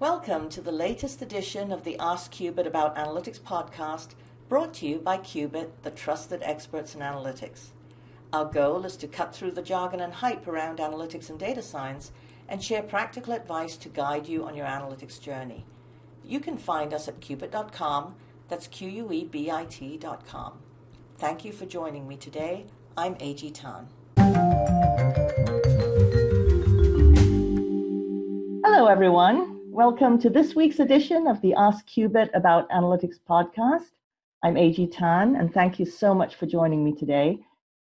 Welcome to the latest edition of the Ask QueBIT About Analytics podcast, brought to you by QueBIT, the trusted experts in analytics. Our goal is to cut through the jargon and hype around analytics and data science and share practical advice to guide you on your analytics journey. You can find us at quebit.com, that's Q U E B I T.com. Thank you for joining me today. I'm A.G. Tan. Hello, everyone. Welcome to this week's edition of the Ask QueBIT About Analytics podcast. I'm A.G. Tan, and thank you so much for joining me today.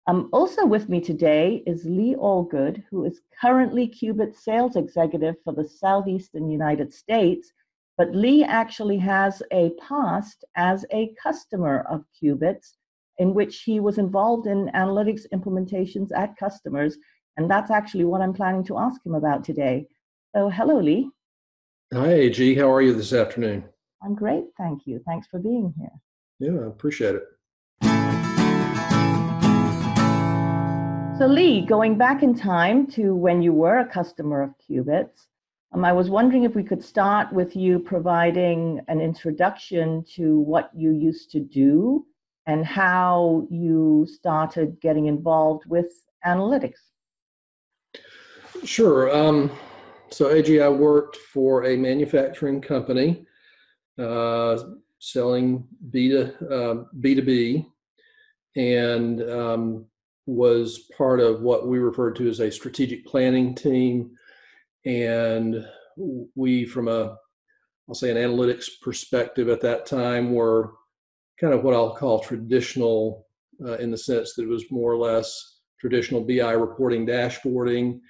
Um, also with me today is Lee Allgood, who is currently QueBIT sales executive for the Southeastern United States. But Lee actually has a past as a customer of QueBITs, in which he was involved in analytics implementations at customers. And that's actually what I'm planning to ask him about today. So, hello, Lee. Hi, AG. How are you this afternoon? I'm great, thank you. Thanks for being here. Yeah, I appreciate it. So, Lee, going back in time to when you were a customer of QueBITs, um, I was wondering if we could start with you providing an introduction to what you used to do and how you started getting involved with analytics. Sure. Um, so AG, I worked for a manufacturing company uh, selling B to uh, B B, and um, was part of what we referred to as a strategic planning team. And we, from a I'll say an analytics perspective at that time, were kind of what I'll call traditional uh, in the sense that it was more or less traditional BI reporting, dashboarding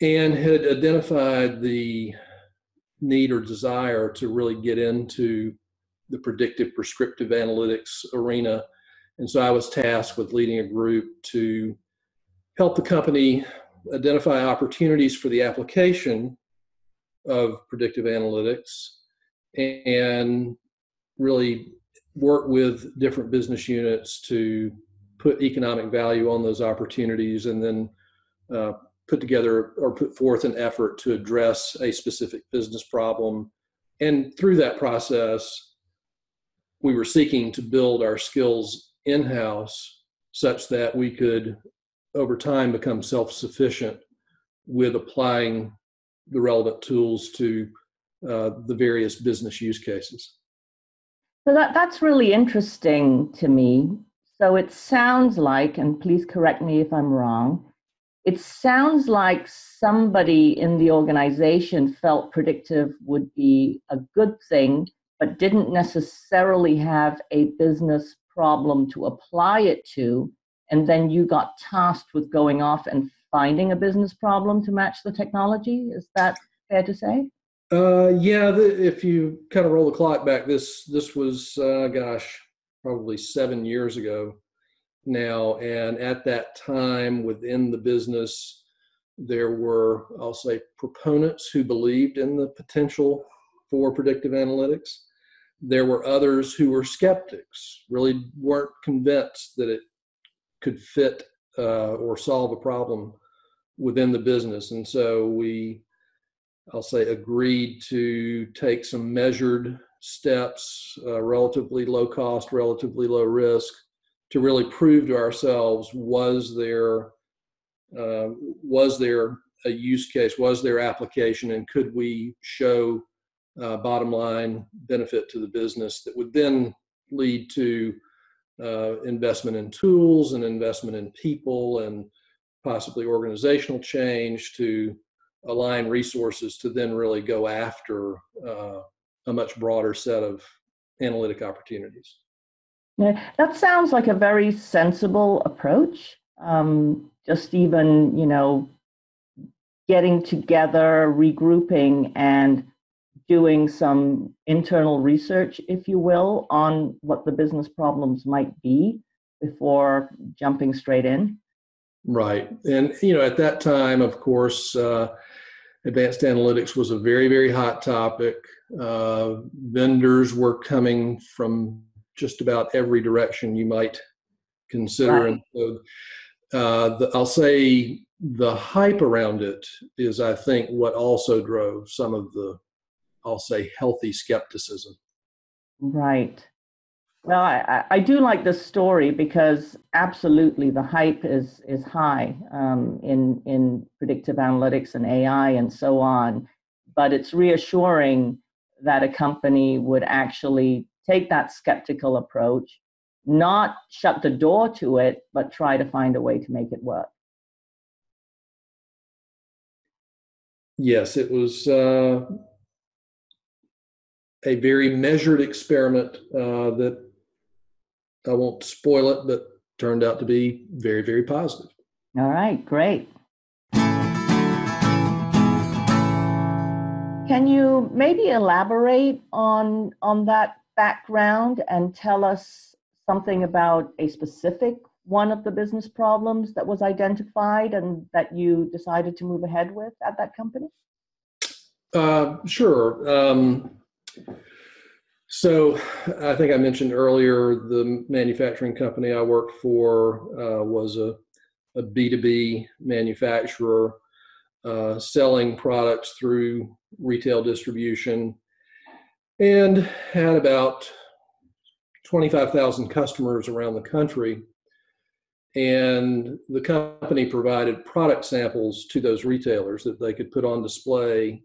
and had identified the need or desire to really get into the predictive prescriptive analytics arena. And so I was tasked with leading a group to help the company identify opportunities for the application of predictive analytics and really work with different business units to put economic value on those opportunities and then uh, put together or put forth an effort to address a specific business problem. And through that process, we were seeking to build our skills in house such that we could, over time, become self sufficient with applying the relevant tools to uh, the various business use cases. So that, that's really interesting to me. So it sounds like, and please correct me if I'm wrong, it sounds like somebody in the organization felt predictive would be a good thing, but didn't necessarily have a business problem to apply it to. And then you got tasked with going off and finding a business problem to match the technology. Is that fair to say? Uh, yeah, the, if you kind of roll the clock back, this this was, uh, gosh, probably seven years ago now. And at that time, within the business, there were, I'll say, proponents who believed in the potential for predictive analytics. There were others who were skeptics, really weren't convinced that it could fit uh, or solve a problem within the business. And so we, I'll say, agreed to take some measured steps, uh, relatively low cost, relatively low risk, to really prove to ourselves was there uh, was there a use case, was there application, and could we show uh, bottom line benefit to the business that would then lead to uh, investment in tools and investment in people and possibly organizational change to align resources to then really go after uh, a much broader set of analytic opportunities. Yeah, that sounds like a very sensible approach. Um, just even, you know, getting together, regrouping, and doing some internal research, if you will, on what the business problems might be before jumping straight in. Right. And, you know, at that time, of course, uh, advanced analytics was a very, very hot topic. Uh, vendors were coming from just about every direction you might consider. Right. And so, uh, the, I'll say the hype around it is, I think, what also drove some of the I'll say, healthy skepticism. Right. Well, I, I do like this story because absolutely the hype is is high um, in in predictive analytics and AI and so on. But it's reassuring that a company would actually take that skeptical approach, not shut the door to it, but try to find a way to make it work. Yes, it was uh, a very measured experiment uh, that I won't spoil it, but turned out to be very, very positive. All right, great. Can you maybe elaborate on on that background and tell us something about a specific one of the business problems that was identified and that you decided to move ahead with at that company? Uh, sure. Um, so I think I mentioned earlier the manufacturing company I worked for uh, was a a B2B manufacturer uh, selling products through retail distribution and had about 25,000 customers around the country. And the company provided product samples to those retailers that they could put on display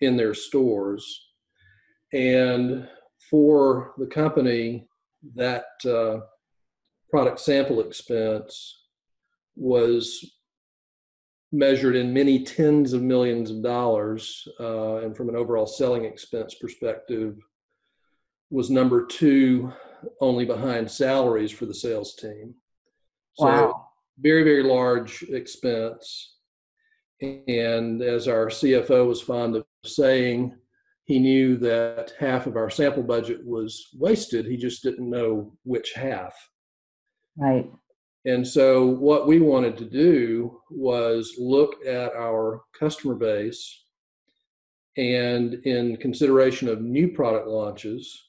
in their stores. And for the company, that uh, product sample expense was measured in many tens of millions of dollars, uh, and from an overall selling expense perspective, was number two, only behind salaries for the sales team. So wow. very, very large expense. And as our CFO was fond of saying, he knew that half of our sample budget was wasted. He just didn't know which half. Right. And so, what we wanted to do was look at our customer base and, in consideration of new product launches,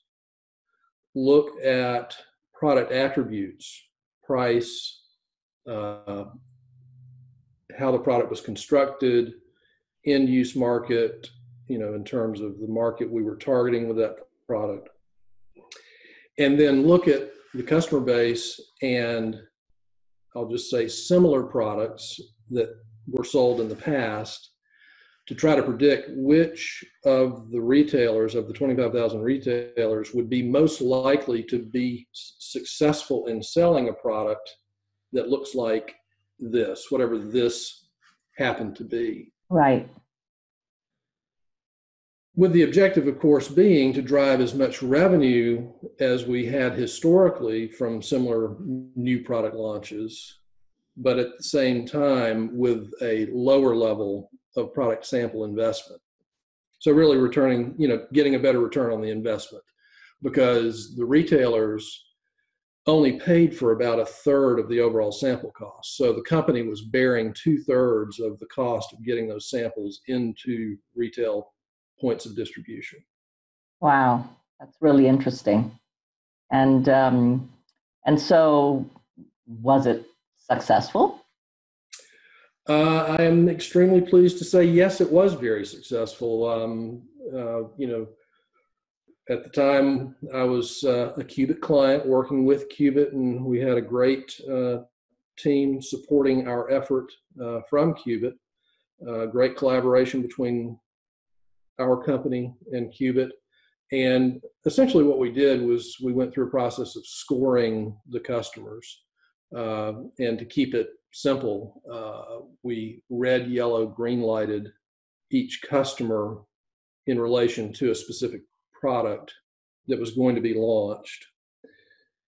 look at product attributes, price, uh, how the product was constructed, end use market, you know, in terms of the market we were targeting with that product. And then look at the customer base and I'll just say similar products that were sold in the past to try to predict which of the retailers, of the 25,000 retailers, would be most likely to be successful in selling a product that looks like this, whatever this happened to be. Right with the objective, of course, being to drive as much revenue as we had historically from similar new product launches, but at the same time with a lower level of product sample investment. So, really returning, you know, getting a better return on the investment because the retailers only paid for about a third of the overall sample cost. So the company was bearing two thirds of the cost of getting those samples into retail points of distribution. Wow, that's really interesting. And um, and so, was it successful? Uh, I am extremely pleased to say yes, it was very successful. Um, uh, you know, at the time I was uh, a QueBIT client working with QueBIT, and we had a great uh, team supporting our effort uh, from QueBIT. Uh, great collaboration between our company and QueBIT. And essentially, what we did was we went through a process of scoring the customers. Uh, and to keep it simple, uh, we red, yellow, green lighted each customer in relation to a specific product that was going to be launched.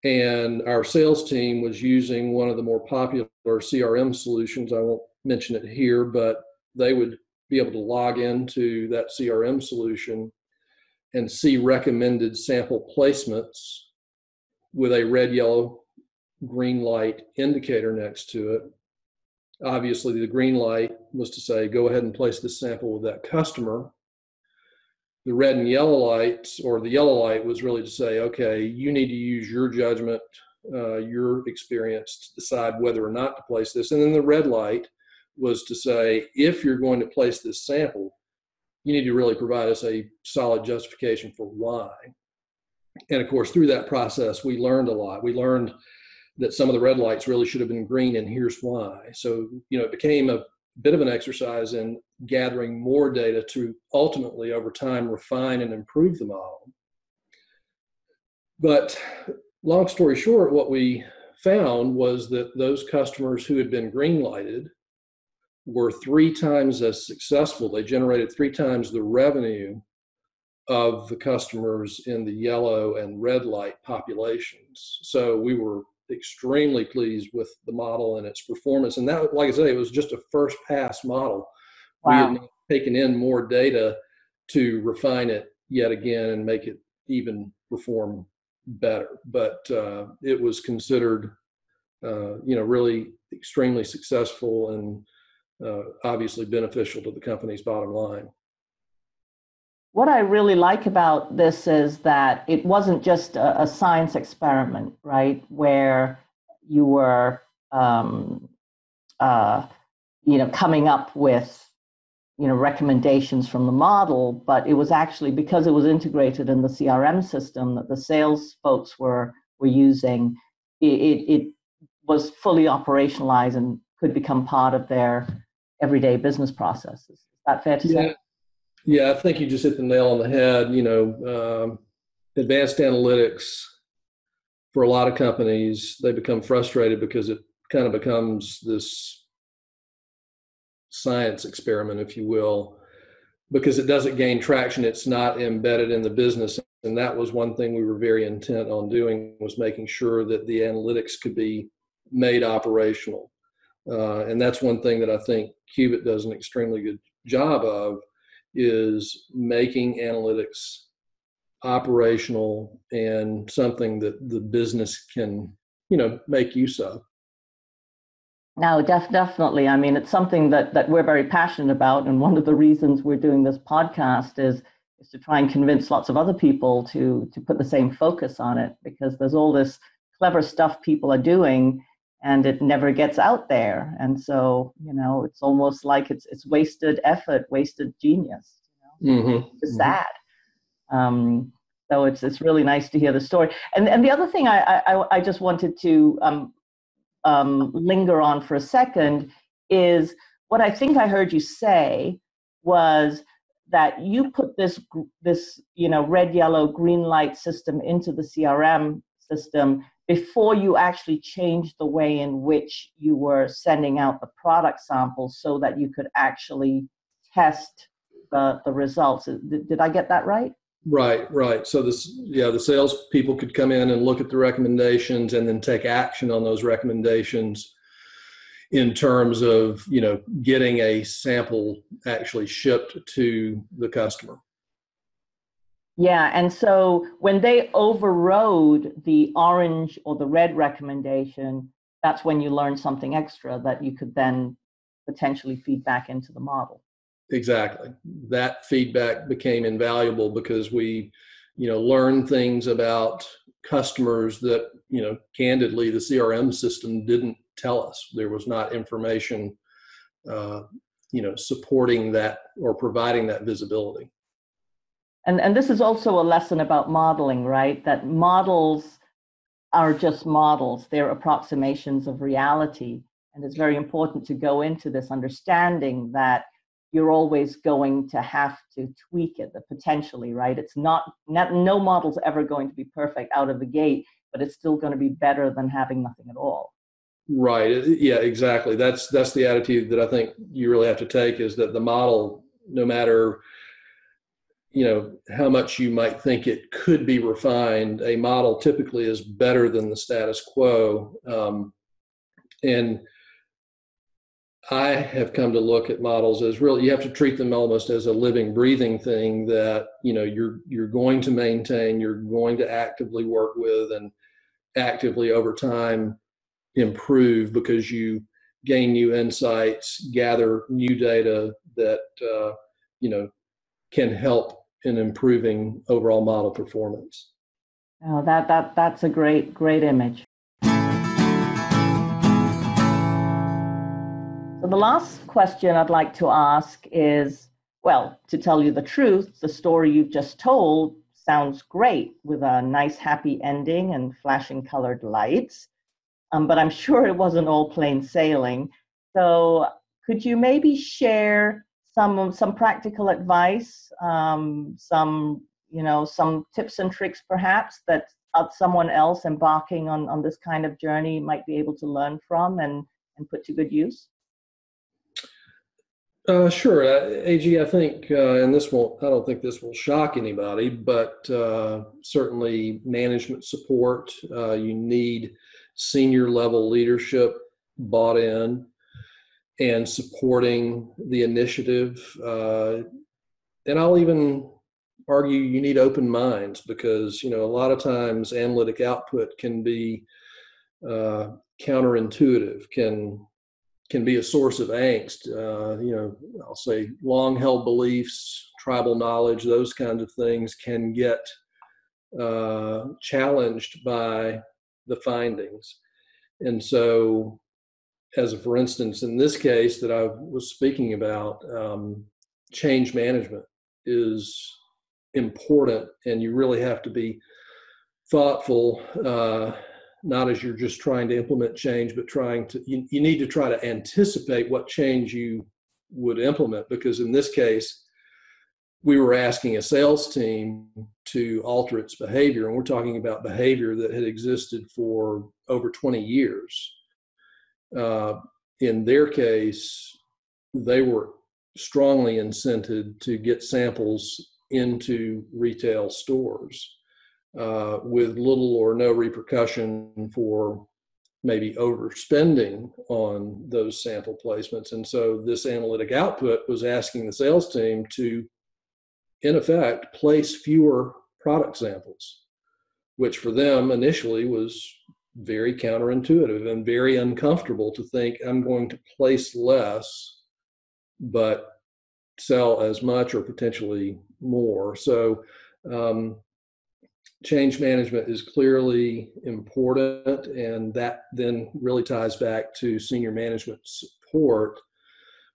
And our sales team was using one of the more popular CRM solutions. I won't mention it here, but they would be able to log into that CRM solution and see recommended sample placements with a red, yellow, green light indicator next to it. Obviously, the green light was to say, go ahead and place this sample with that customer. The red and yellow lights, or the yellow light, was really to say, okay, you need to use your judgment, uh, your experience to decide whether or not to place this. And then the red light was to say if you're going to place this sample, you need to really provide us a solid justification for why. And of course, through that process, we learned a lot. We learned that some of the red lights really should have been green, and here's why. So, you know, it became a bit of an exercise in gathering more data to ultimately, over time, refine and improve the model. But long story short, what we found was that those customers who had been green lighted were three times as successful. They generated three times the revenue of the customers in the yellow and red light populations. So we were extremely pleased with the model and its performance. And that, like I say, it was just a first pass model. Wow. We had taken in more data to refine it yet again and make it even perform better. But uh, it was considered, uh, you know, really extremely successful and uh, obviously beneficial to the company's bottom line. What I really like about this is that it wasn't just a, a science experiment, right? Where you were, um, uh, you know, coming up with, you know, recommendations from the model, but it was actually because it was integrated in the CRM system that the sales folks were were using. It, it, it was fully operationalized and could become part of their everyday business processes. Is that fair to yeah. say? Yeah, I think you just hit the nail on the head. You know, um, advanced analytics for a lot of companies, they become frustrated because it kind of becomes this science experiment, if you will, because it doesn't gain traction. It's not embedded in the business, and that was one thing we were very intent on doing was making sure that the analytics could be made operational. Uh, and that's one thing that I think QueBIT does an extremely good job of is making analytics operational and something that the business can, you know, make use of. No, def- definitely. I mean, it's something that that we're very passionate about, and one of the reasons we're doing this podcast is is to try and convince lots of other people to to put the same focus on it because there's all this clever stuff people are doing and it never gets out there and so you know it's almost like it's it's wasted effort wasted genius you know mm-hmm. it's mm-hmm. sad um, so it's it's really nice to hear the story and and the other thing i i, I just wanted to um, um, linger on for a second is what i think i heard you say was that you put this this you know red yellow green light system into the crm system before you actually changed the way in which you were sending out the product samples so that you could actually test the, the results. Did, I get that right? Right, right. So this, yeah, the sales people could come in and look at the recommendations and then take action on those recommendations in terms of you know getting a sample actually shipped to the customer. Yeah, and so when they overrode the orange or the red recommendation, that's when you learn something extra that you could then potentially feed back into the model. Exactly. That feedback became invaluable because we, you know, learned things about customers that, you know, candidly the CRM system didn't tell us. There was not information, uh, you know, supporting that or providing that visibility and and this is also a lesson about modeling right? That models are just models. They're approximations of reality. And it's very important to go into this understanding that you're always going to have to tweak it the potentially right? It's not, not no model's ever going to be perfect out of the gate but it's still going to be better than having nothing at all. Right. Uh, yeah exactly. That's that's the attitude that i think you really have to take is that the model no matter you know how much you might think it could be refined a model typically is better than the status quo. Um, and i have come to look at models as really you have to treat them almost as a living breathing thing that you know you're you're going to maintain you're going to actively work with and actively over time improve because you gain new insights gather new data that uh, you know can help in improving overall model performance. Oh, that, that, that's a great, great image. So the last question I'd like to ask is, well, to tell you the truth, the story you've just told sounds great with a nice, happy ending and flashing colored lights. Um, but I'm sure it wasn't all plain sailing. So, could you maybe share some some practical advice, um, some you know, some tips and tricks perhaps that someone else embarking on on this kind of journey might be able to learn from and and put to good use? Uh, sure, uh, AG. I think, uh, and this won't. I don't think this will shock anybody, but uh, certainly management support. Uh, you need senior level leadership bought in and supporting the initiative. Uh, and I'll even argue you need open minds because you know a lot of times analytic output can be counterintuitive, can can be a source of angst. Uh, you know, I'll say long held beliefs, tribal knowledge, those kinds of things can get uh, challenged by the findings. And so, as for instance, in this case that I was speaking about, um, change management is important, and you really have to be thoughtful. Uh, not as you're just trying to implement change, but trying to, you, you need to try to anticipate what change you would implement. Because in this case, we were asking a sales team to alter its behavior, and we're talking about behavior that had existed for over 20 years. Uh, in their case, they were strongly incented to get samples into retail stores uh, with little or no repercussion for maybe overspending on those sample placements. And so this analytic output was asking the sales team to, in effect, place fewer product samples, which for them initially was very counterintuitive and very uncomfortable to think I'm going to place less, but sell as much or potentially more. So um, change management is clearly important, and that then really ties back to senior management support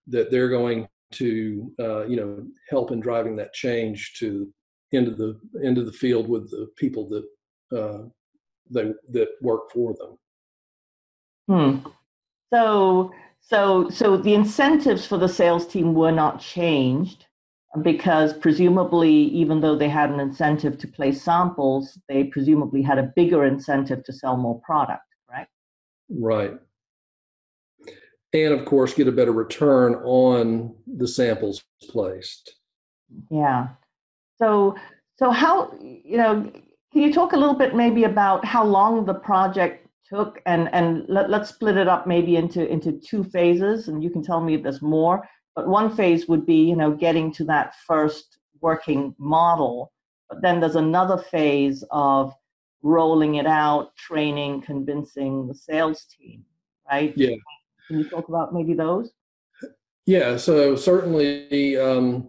that they're going to uh, you know help in driving that change to into the into the field with the people that uh, they that work for them. Hmm. So so so the incentives for the sales team were not changed because presumably, even though they had an incentive to place samples, they presumably had a bigger incentive to sell more product, right? Right. And of course, get a better return on the samples placed. Yeah. So, so how you know? Can you talk a little bit maybe about how long the project took, and and let, let's split it up maybe into into two phases, and you can tell me if there's more but one phase would be, you know, getting to that first working model. But then there's another phase of rolling it out, training, convincing the sales team, right? Yeah. Can you talk about maybe those? Yeah. So certainly, um,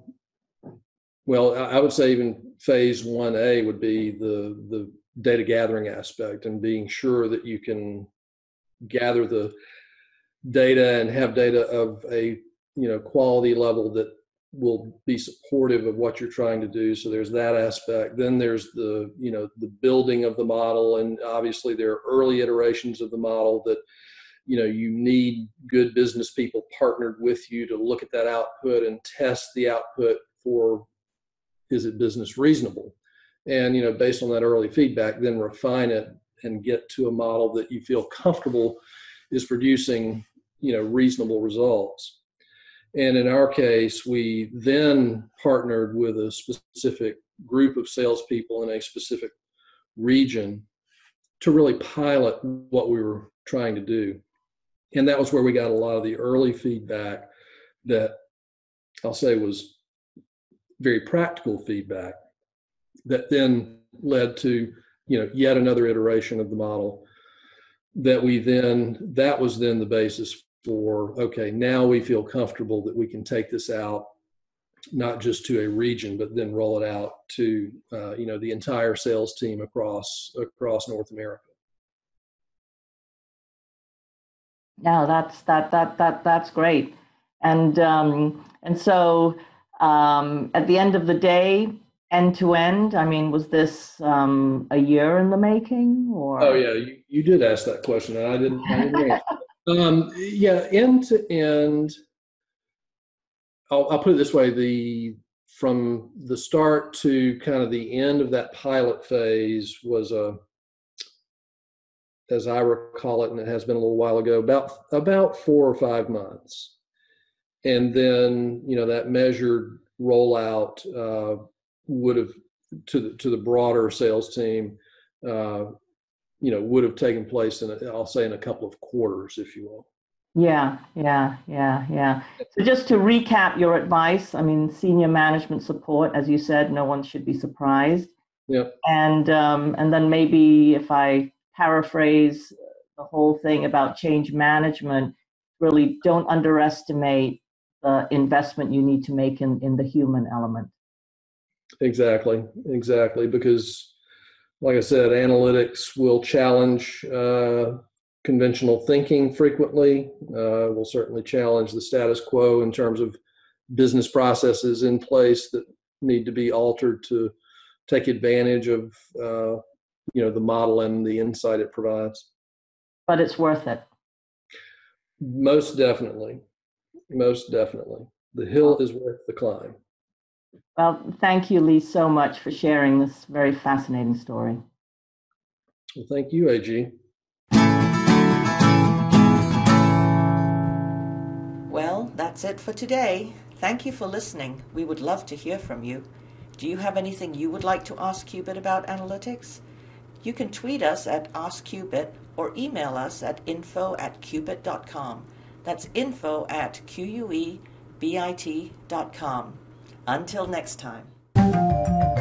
well, I would say even phase one A would be the the data gathering aspect and being sure that you can gather the data and have data of a you know quality level that will be supportive of what you're trying to do. So there's that aspect. Then there's the you know the building of the model. And obviously there are early iterations of the model that you know you need good business people partnered with you to look at that output and test the output for is it business reasonable and you know based on that early feedback then refine it and get to a model that you feel comfortable is producing you know reasonable results and in our case, we then partnered with a specific group of salespeople in a specific region to really pilot what we were trying to do. And that was where we got a lot of the early feedback that I'll say was very practical feedback that then led to you know yet another iteration of the model that we then that was then the basis for okay now we feel comfortable that we can take this out not just to a region but then roll it out to uh, you know the entire sales team across across north america. Yeah that's that that that that's great. And um and so Um, at the end of the day, end to end, I mean, was this um, a year in the making, or? Oh yeah, you, you did ask that question, and I didn't. I didn't answer. Um, yeah, end to end. I'll, I'll put it this way: the from the start to kind of the end of that pilot phase was a, as I recall it, and it has been a little while ago, about about four or five months, and then you know that measured rollout uh, would have to the to the broader sales team. Uh, you know, would have taken place in, a, I'll say, in a couple of quarters, if you will. Yeah, yeah, yeah, yeah. So just to recap your advice, I mean, senior management support, as you said, no one should be surprised. Yep. And um, and then maybe if I paraphrase the whole thing about change management, really don't underestimate the investment you need to make in, in the human element. Exactly, exactly. Because, like I said, analytics will challenge uh, conventional thinking frequently. Uh, will certainly challenge the status quo in terms of business processes in place that need to be altered to take advantage of uh, you know the model and the insight it provides. But it's worth it. Most definitely, most definitely, the hill is worth the climb. Well, thank you, Lee, so much for sharing this very fascinating story. Well, thank you, AG. Well, that's it for today. Thank you for listening. We would love to hear from you. Do you have anything you would like to ask QueBIT about analytics? You can tweet us at AskQueBIT or email us at info at quebit.com. That's info at QUEBIT.com. Until next time.